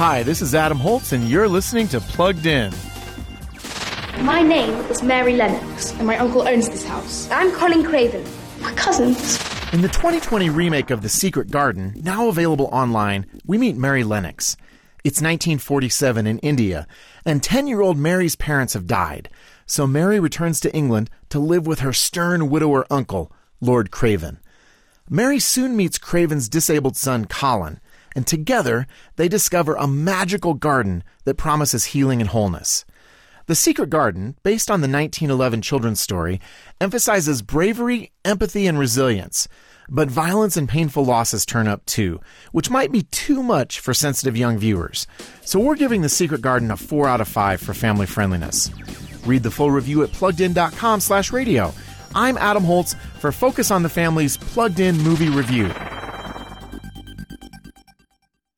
Hi, this is Adam Holz, and you're listening to Plugged In. My name is Mary Lennox, and my uncle owns this house. I'm Colin Craven. We're cousins. In the 2020 remake of The Secret Garden, now available online, we meet Mary Lennox. It's 1947 in India, and 10 year old Mary's parents have died, so Mary returns to England to live with her stern widower uncle, Lord Craven. Mary soon meets Craven's disabled son, Colin, and together they discover a magical garden that promises healing and wholeness. The Secret Garden, based on the 1911 children's story, emphasizes bravery, empathy, and resilience. But violence and painful losses turn up too, which might be too much for sensitive young viewers. So we're giving The Secret Garden a 4 out of 5 for family friendliness. Read the full review at pluggedin.com slash radio. I'm Adam Holz for Focus on the Family's Plugged In Movie Review.